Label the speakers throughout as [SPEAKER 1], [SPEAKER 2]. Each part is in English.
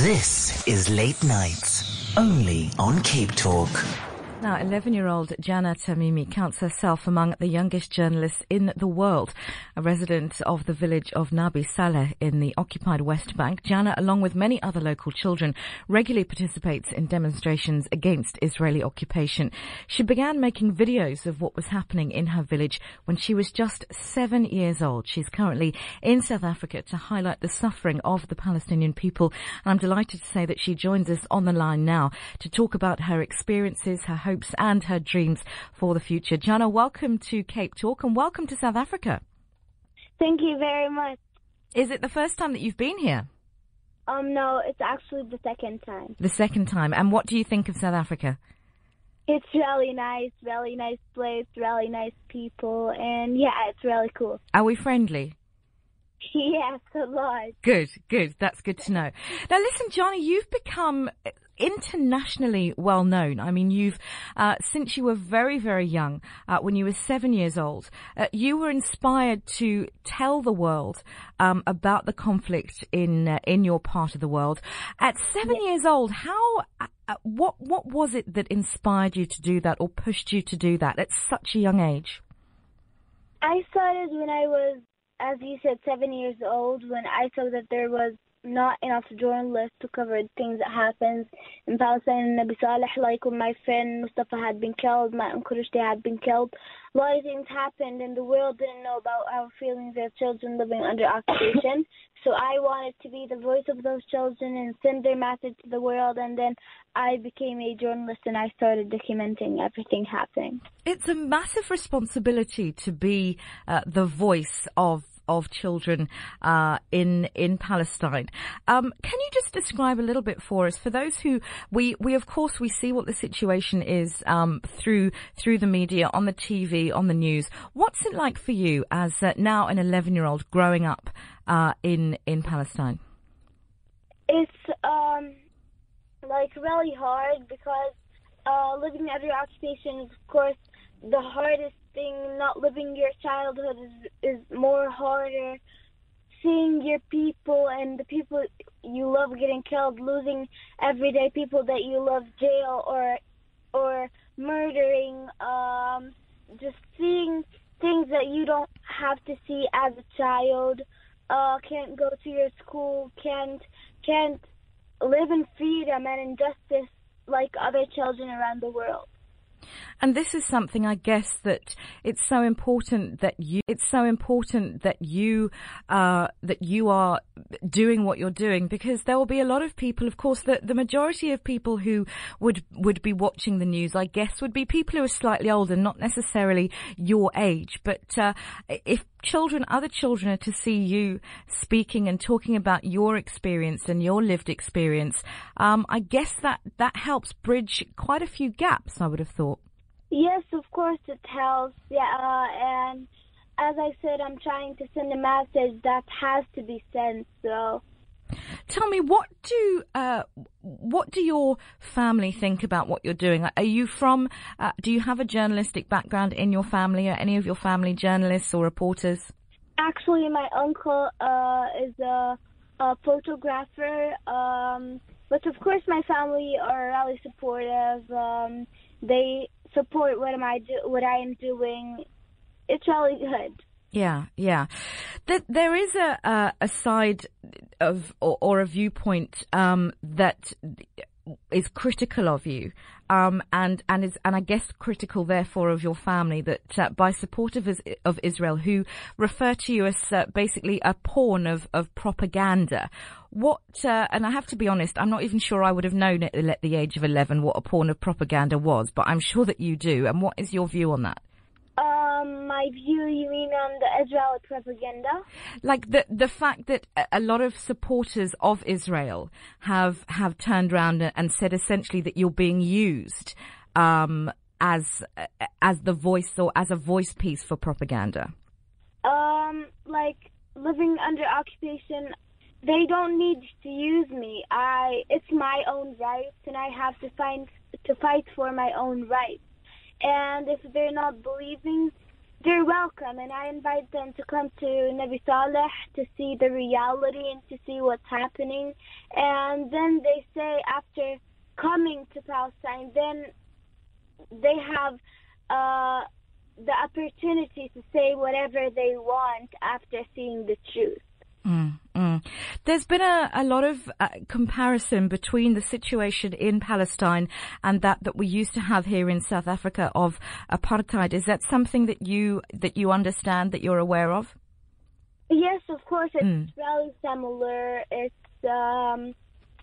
[SPEAKER 1] This is Late Nights, only on Cape Talk.
[SPEAKER 2] Now, 11 year old Jana Tamimi counts herself among the youngest journalists in the world. A resident of the village of Nabi Saleh in the occupied West Bank, Jana, along with many other local children, regularly participates in demonstrations against Israeli occupation. She began making videos of what was happening in her village when she was just seven years old. She's currently in South Africa to highlight the suffering of the Palestinian people. And I'm delighted to say that she joins us on the line now to talk about her experiences, her hopes and her dreams for the future. Jana, welcome to Cape Talk and welcome to South Africa.
[SPEAKER 3] Thank you very much.
[SPEAKER 2] Is it the first time that you've been here?
[SPEAKER 3] Um, no, it's actually the second time.
[SPEAKER 2] The second time. And what do you think of South Africa?
[SPEAKER 3] It's really nice, really nice place, really nice people, and yeah, it's really cool.
[SPEAKER 2] Are we friendly?
[SPEAKER 3] Yes, a lot.
[SPEAKER 2] Good, good. That's good to know. Now listen, Jana, you've become internationally well known. I mean, you've, uh, since you were very, very young, uh, when you were seven years old, uh, you were inspired to tell the world, um, about the conflict in, uh, in your part of the world. At seven years old, how, uh, uh, what, what was it that inspired you to do that or pushed you to do that at such a young age?
[SPEAKER 3] I started when I was, as you said, seven years old, when I saw that there was not enough journalists to cover things that happens in Palestine Nabi Saleh, like when my friend Mustafa had been killed, my uncle Rushdie had been killed. A lot of things happened and the world didn't know about our feelings as children living under occupation. So I wanted to be the voice of those children and send their message to the world and then I became a journalist and I started documenting everything happening.
[SPEAKER 2] It's a massive responsibility to be uh, the voice of of children uh, in in Palestine. Um, can you just describe a little bit for us for those who we we of course we see what the situation is um, through through the media on the TV on the news. What's it like for you as uh, now an 11 year old growing up uh, in in Palestine?
[SPEAKER 3] It's um like really hard because uh living under occupation is of course the hardest thing. Not living your childhood is is more harder. Seeing your people and the people you love getting killed, losing everyday people that you love jail or or murdering, um just seeing things that you don't have to see as a child. Uh can't go to your school, can't can't live in freedom and injustice like other children around the world.
[SPEAKER 2] And this is something I guess that it's so important that you, it's so important that you, uh, that you are doing what you're doing because there will be a lot of people, of course, the, the majority of people who would, would be watching the news, I guess, would be people who are slightly older, not necessarily your age. But, uh, if children, other children are to see you speaking and talking about your experience and your lived experience, um, I guess that, that helps bridge quite a few gaps, I would have thought.
[SPEAKER 3] Yes, of course it helps. Yeah, uh, and as I said, I'm trying to send a message that has to be sent. So,
[SPEAKER 2] Tell me, what do uh, what do your family think about what you're doing? Are you from? Uh, do you have a journalistic background in your family? Are any of your family journalists or reporters?
[SPEAKER 3] actually, my uncle uh, is a, a photographer. Um, but of course, my family are really supportive. Um, they support what am I do, what I am doing. It's really good.
[SPEAKER 2] Yeah, yeah. There, there is a, a, a side of, or, or a viewpoint, um, that is critical of you, um, and, and is, and I guess critical therefore of your family that, uh, by supporters of, of Israel who refer to you as uh, basically a pawn of, of propaganda. What, uh, and I have to be honest, I'm not even sure I would have known at the age of 11 what a pawn of propaganda was, but I'm sure that you do. And what is your view on that?
[SPEAKER 3] Um, my view, you mean on the Israeli propaganda?
[SPEAKER 2] like the the fact that a- a lot of supporters of Israel have have turned around and said essentially that you're being used um, as as the voice or as a voice piece for propaganda.
[SPEAKER 3] Um, like living under occupation, they don't need to use me. I it's my own rights, and I have to find to fight for my own rights. And if they're not believing they're welcome, and I invite them to come to Nabi Saleh to see the reality and to see what's happening. And then they say after coming to Palestine, then they have uh, the opportunity to say whatever they want after seeing the truth.
[SPEAKER 2] Mm. There's been a, a lot of uh, comparison between the situation in Palestine and that that we used to have here in South Africa of apartheid. Is that something that you that you understand that you're aware of?
[SPEAKER 3] Yes, of course. It's
[SPEAKER 2] Mm.
[SPEAKER 3] really similar. It's um,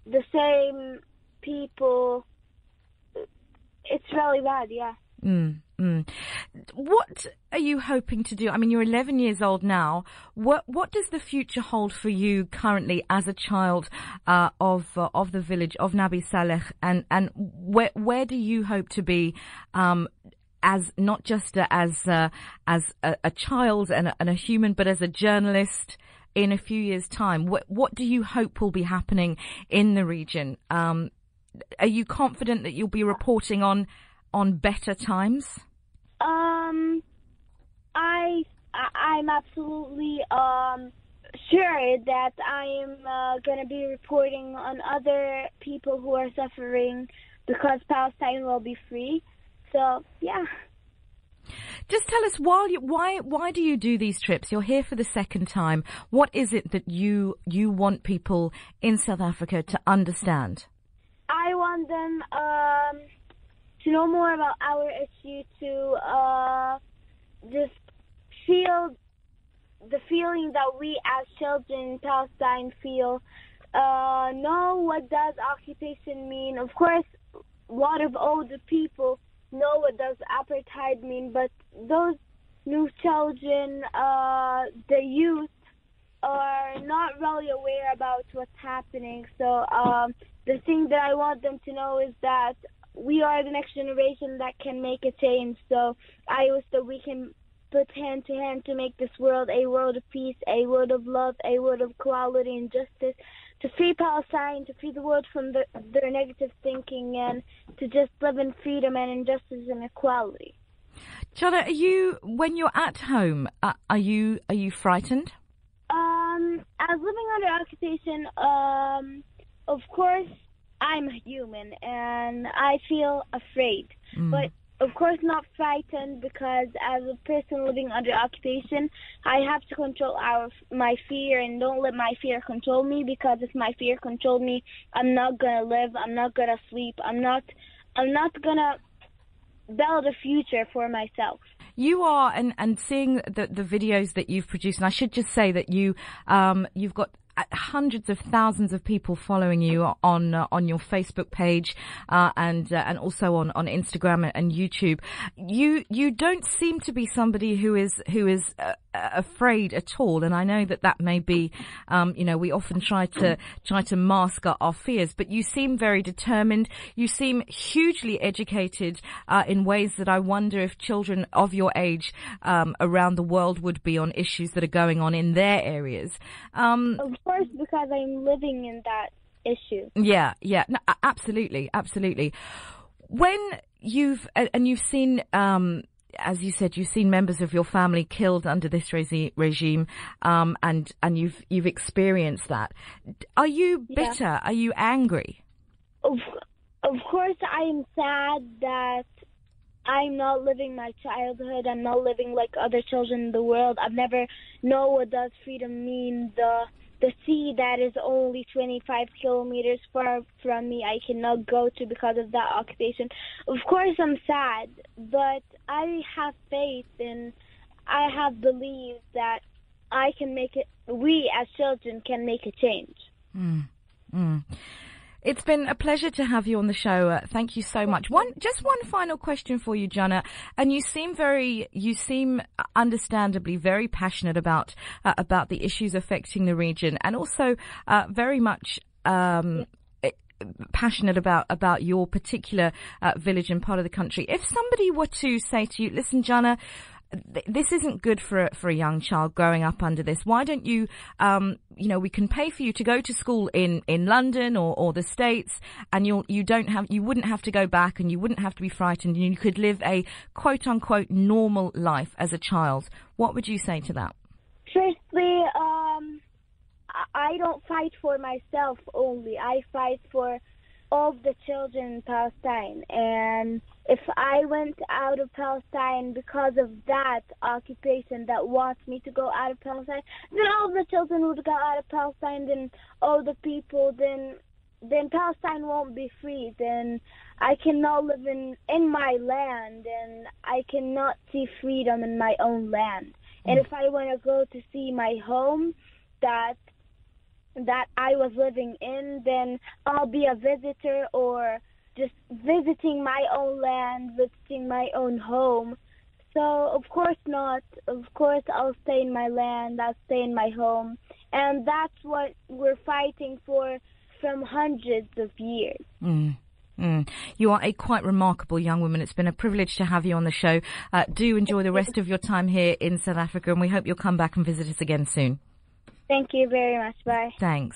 [SPEAKER 3] the same people. It's really bad, yeah.
[SPEAKER 2] Mm, mm. What are you hoping to do? I mean, you're 11 years old now. What what does the future hold for you currently as a child uh, of uh, of the village of Nabi Saleh, and and where where do you hope to be? Um, as not just as as a, a child and a, and a human, but as a journalist in a few years' time. What what do you hope will be happening in the region? Um, are you confident that you'll be reporting on on better times?
[SPEAKER 3] Um, I, I I'm absolutely um sure that I am uh, going to be reporting on other people who are suffering because Palestine will be free. So yeah.
[SPEAKER 2] Just tell us you, why why do you do these trips? You're here for the second time. What is it that you you want people in South Africa to understand?
[SPEAKER 3] I want them um, to know more about our issue, to uh, just feel the feeling that we as children in Palestine feel. Uh, know what does occupation mean? Of course, a lot of older people know what does apartheid mean, but those new children, uh, the youth, are not really aware about what's happening. So um, the thing that I want them to know is that we are the next generation that can make a change. So I wish that we can put hand to hand to make this world a world of peace, a world of love, a world of equality and justice, to free Palestine, to free the world from the, their negative thinking, and to just live in freedom and injustice and equality.
[SPEAKER 2] Jana, are you when you're at home? Uh, are you are you frightened?
[SPEAKER 3] Um, as living under occupation, um, of course, I'm human and I feel afraid, but of course not frightened because as a person living under occupation, I have to control our my fear and don't let my fear control me because if my fear control me, I'm not gonna live. I'm not gonna sleep. I'm not. I'm not gonna build a future for myself.
[SPEAKER 2] You are, and, and seeing the, the videos that you've produced, and I should just say that you, um, you've got hundreds of thousands of people following you on uh, on your Facebook page uh, and uh, and also on, on Instagram and YouTube. You you don't seem to be somebody who is who is uh, afraid at all, and I know that that may be, um, you know, we often try to try to mask our, our fears, but you seem very determined. You seem hugely educated uh, in ways that I wonder if children of your age um, around the world would be on issues that are going on in their areas. Um,
[SPEAKER 3] Of course, because I'm living in that issue.
[SPEAKER 2] yeah, yeah, no, absolutely, absolutely. When you've and you've seen, um, as you said, you've seen members of your family killed under this regi- regime, um, and and you've you've experienced that. Are you
[SPEAKER 3] Yeah.
[SPEAKER 2] bitter? Are you angry?
[SPEAKER 3] Of of course, I am sad that I'm not living my childhood. I'm not living like other children in the world. I've never know what does freedom mean. The the sea that is only 25 kilometers far from me, I cannot go to because of that occupation. Of course, I'm sad, but I have faith and I have believed that I can make it. We as children can make a change.
[SPEAKER 2] It's been a pleasure to have you on the show. Uh, thank you so much. One, just one final question for you, Jana. And you seem very, you seem understandably very passionate about uh, about the issues affecting the region, and also uh, very much. Um, passionate about about your particular uh, village and part of the country. If somebody were to say to you, "Listen, Jana, th- this isn't good for a, for a young child growing up under this. Why don't you, um, you know, we can pay for you to go to school in, in London or, or the States and you'll, you don't have, you wouldn't have to go back and you wouldn't have to be frightened and you could live a quote unquote normal life as a child. What would you say to that?
[SPEAKER 3] Firstly, um, I don't fight for myself only. I fight for all the children in Palestine. And if I went out of Palestine because of that occupation that wants me to go out of Palestine, then all the children would go out of Palestine, then all the people, then then Palestine won't be free. Then I cannot live in in my land, and I cannot see freedom in my own land. And hmm. if I want to go to see my home, that that I was living in, then I'll be a visitor or just visiting my own land, visiting my own home. So of course not. Of course I'll stay in my land, I'll stay in my home. And that's what we're fighting for from hundreds of years.
[SPEAKER 2] Mm. Mm. You are a quite remarkable young woman. It's been a privilege to have you on the show. Uh, do enjoy the rest of your time here in South Africa, and we hope you'll come back and visit us again soon.
[SPEAKER 3] Thank you very much. Bye.
[SPEAKER 2] Thanks.